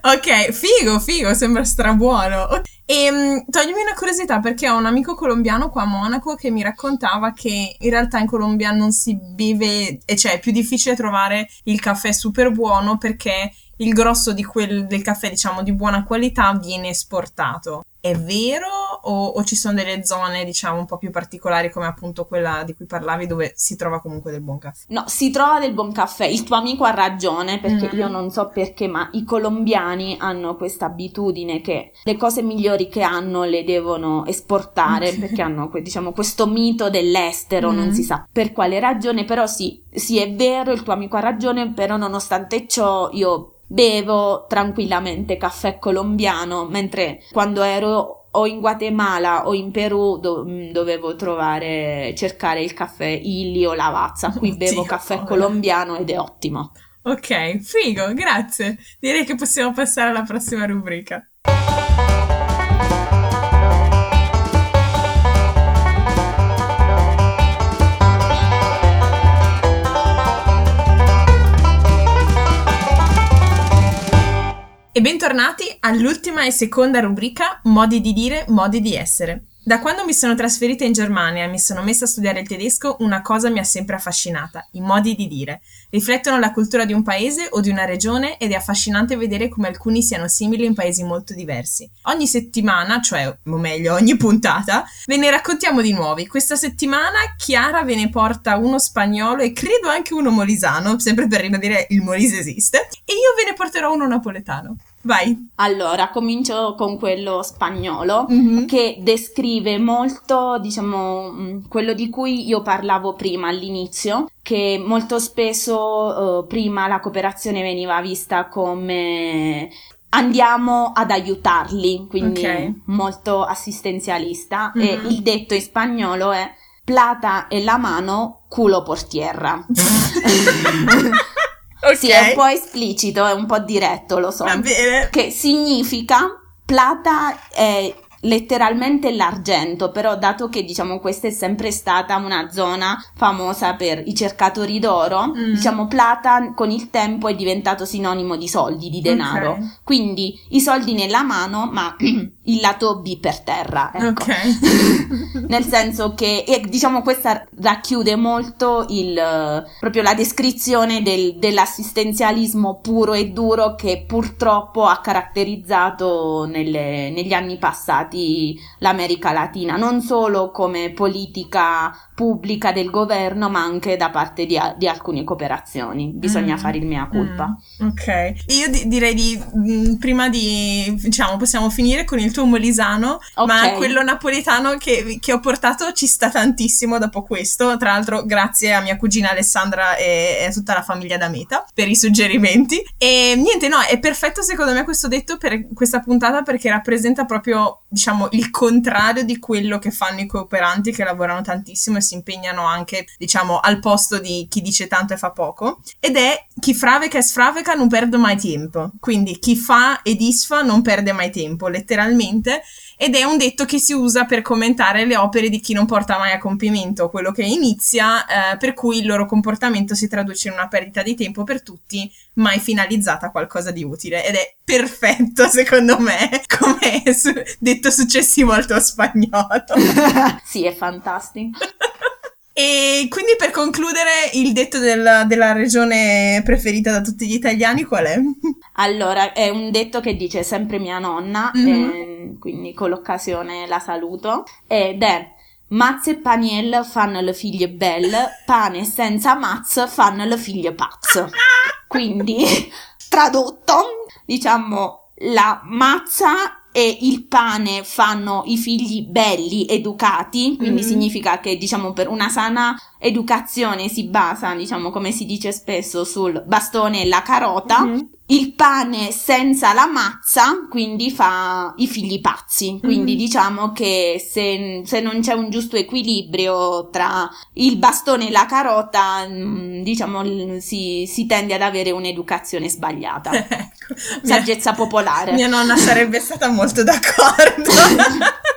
ok, figo, figo, sembra strabuono. E um, toglimi una curiosità perché ho un amico colombiano qua a Monaco che mi raccontava che in realtà in Colombia non si beve, e cioè è più difficile trovare il caffè super buono perché il grosso quel, del caffè, diciamo, di buona qualità viene esportato. È vero o, o, ci sono delle zone, diciamo, un po' più particolari come appunto quella di cui parlavi dove si trova comunque del buon caffè? No, si trova del buon caffè. Il tuo amico ha ragione perché mm. io non so perché, ma i colombiani hanno questa abitudine che le cose migliori che hanno le devono esportare perché hanno, diciamo, questo mito dell'estero, mm. non si sa per quale ragione, però sì, sì è vero, il tuo amico ha ragione, però nonostante ciò io bevo tranquillamente caffè colombiano, mentre quando ero o in Guatemala o in Perù do- mm, dovevo trovare, cercare il caffè Illy o Lavazza. Qui Oddio, bevo caffè oh, colombiano ed è ottimo. Ok, figo, grazie. Direi che possiamo passare alla prossima rubrica. E bentornati all'ultima e seconda rubrica Modi di dire, modi di essere. Da quando mi sono trasferita in Germania e mi sono messa a studiare il tedesco, una cosa mi ha sempre affascinata, i modi di dire. Riflettono la cultura di un paese o di una regione ed è affascinante vedere come alcuni siano simili in paesi molto diversi. Ogni settimana, cioè, o meglio, ogni puntata, ve ne raccontiamo di nuovi. Questa settimana Chiara ve ne porta uno spagnolo e credo anche uno molisano, sempre per ribadire il Molise esiste, e io ve ne porterò uno napoletano. Vai. Allora, comincio con quello spagnolo mm-hmm. che descrive molto, diciamo, mm, quello di cui io parlavo prima all'inizio, che molto spesso uh, prima la cooperazione veniva vista come andiamo ad aiutarli, quindi okay. molto assistenzialista mm-hmm. e il detto in spagnolo è plata e la mano, culo por tierra. Okay. Sì, è un po' esplicito, è un po' diretto, lo so. Va bene. Che significa plata è letteralmente l'argento, però dato che diciamo questa è sempre stata una zona famosa per i cercatori d'oro, mm. diciamo plata con il tempo è diventato sinonimo di soldi, di denaro. Okay. Quindi i soldi nella mano, ma il lato B per terra. Ecco. Ok. Nel senso che e, diciamo questa racchiude molto il proprio la descrizione del, dell'assistenzialismo puro e duro che purtroppo ha caratterizzato nelle, negli anni passati stati l'America Latina, non solo come politica pubblica del governo, ma anche da parte di, di alcune cooperazioni. Bisogna mm. fare il mea culpa. Mm. Ok, io di- direi di mh, mm, prima di diciamo possiamo finire con il tuo molisano, okay. ma quello napoletano che, che, ho portato ci sta tantissimo dopo questo. Tra l'altro, grazie a mia cugina Alessandra e, a tutta la famiglia da Meta per i suggerimenti. E niente, no, è perfetto secondo me questo detto per questa puntata perché rappresenta proprio diciamo il contrario di quello che fanno i cooperanti che lavorano tantissimo e si impegnano anche, diciamo, al posto di chi dice tanto e fa poco. Ed è chi fraveca e sfraveca non perde mai tempo. Quindi chi fa e disfa non perde mai tempo, letteralmente. Ed è un detto che si usa per commentare le opere di chi non porta mai a compimento quello che inizia, eh, per cui il loro comportamento si traduce in una perdita di tempo per tutti, mai finalizzata a qualcosa di utile. Ed è perfetto, secondo me, come su- detto successivo al tuo spagnolo. sì, è fantastico. E quindi per concludere il detto del, della regione preferita da tutti gli italiani qual è? Allora, è un detto che dice sempre mia nonna, mm-hmm. e, quindi con l'occasione la saluto, ed è Mazze e paniel fanno le figlie belle, pane senza mazze fanno le figlie pazze. Quindi, tradotto, diciamo, la mazza e il pane fanno i figli belli, educati, quindi mm-hmm. significa che diciamo per una sana educazione si basa, diciamo come si dice spesso, sul bastone e la carota. Mm-hmm il pane senza la mazza, quindi fa i figli pazzi. Quindi mm-hmm. diciamo che se, se, non c'è un giusto equilibrio tra il bastone e la carota, mm, diciamo si, si tende ad avere un'educazione sbagliata. ecco, Saggezza mia, popolare. Mia nonna sarebbe stata molto d'accordo.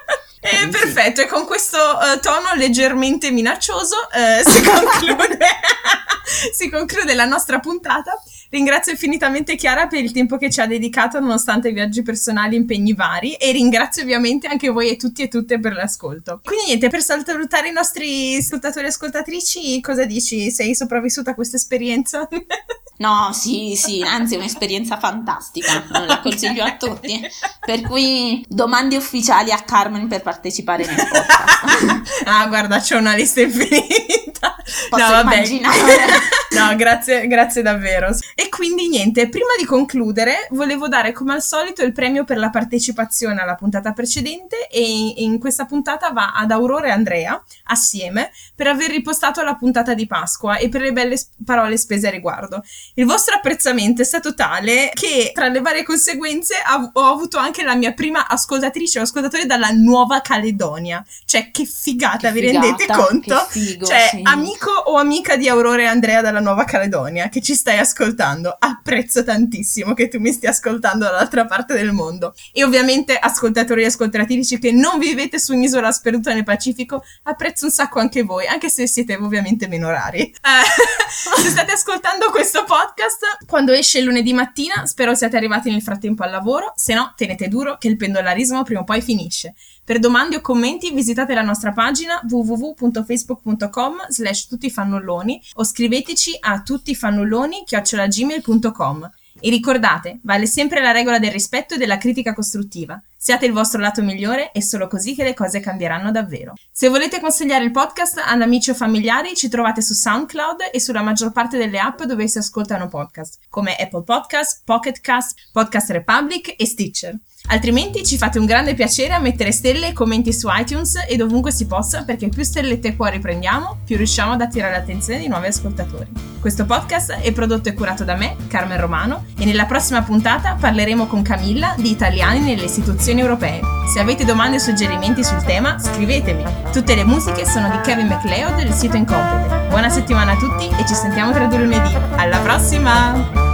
Eh, perfetto, e con questo uh, tono leggermente minaccioso uh, si, conclude, si conclude la nostra puntata. Ringrazio infinitamente Chiara per il tempo che ci ha dedicato nonostante i viaggi personali e impegni vari e ringrazio ovviamente anche voi e tutti e tutte per l'ascolto. Quindi niente, per salutare i nostri ascoltatori e ascoltatrici, cosa dici? Sei sopravvissuta a questa esperienza? No, sì, sì, anzi è un'esperienza fantastica, la consiglio a tutti. Per cui domande ufficiali a Carmen per partecipare nel podcast. ah, guarda, c'è una lista infinita. Posso no, immaginare. no, grazie, grazie davvero. E quindi niente, prima di concludere volevo dare come al solito il premio per la partecipazione alla puntata precedente e in questa puntata va ad Aurora e Andrea assieme per aver ripostato la puntata di Pasqua e per le belle parole spese a riguardo. Il vostro apprezzamento è stato tale che tra le varie conseguenze ho avuto anche la mia prima ascoltatrice o ascoltatore dalla Nuova Caledonia. Cioè, che figata, che vi figata, rendete conto? Figo, cioè, sì. amico o amica di Aurora e Andrea dalla Nuova Caledonia che ci stai ascoltando. Apprezzo tantissimo che tu mi stia ascoltando dall'altra parte del mondo. E ovviamente ascoltatori e ascoltatrici che non vivete su un'isola sperduta nel Pacifico, apprezzo un sacco anche voi, anche se siete ovviamente meno rari. Eh, se state ascoltando questo podcast quando esce il lunedì mattina, spero siate arrivati nel frattempo al lavoro, se no tenete duro che il pendolarismo prima o poi finisce. Per domande o commenti visitate la nostra pagina www.facebook.com slash tuttifannulloni o scriveteci a tuttifannulloni chiocciolagmail.com. E ricordate, vale sempre la regola del rispetto e della critica costruttiva. Siate il vostro lato migliore e solo così che le cose cambieranno davvero. Se volete consigliare il podcast ad amici o familiari, ci trovate su SoundCloud e sulla maggior parte delle app dove si ascoltano podcast, come Apple Podcast, Pocket Cast, Podcast Republic e Stitcher. Altrimenti ci fate un grande piacere a mettere stelle e commenti su iTunes e dovunque si possa perché più stellette e cuori prendiamo, più riusciamo ad attirare l'attenzione di nuovi ascoltatori. Questo podcast è prodotto e curato da me, Carmen Romano, e nella prossima puntata parleremo con Camilla di italiani nelle istituzioni europee. Se avete domande o suggerimenti sul tema, scrivetemi. Tutte le musiche sono di Kevin MacLeod del sito Incomplete. Buona settimana a tutti e ci sentiamo tra due lunedì. Alla prossima!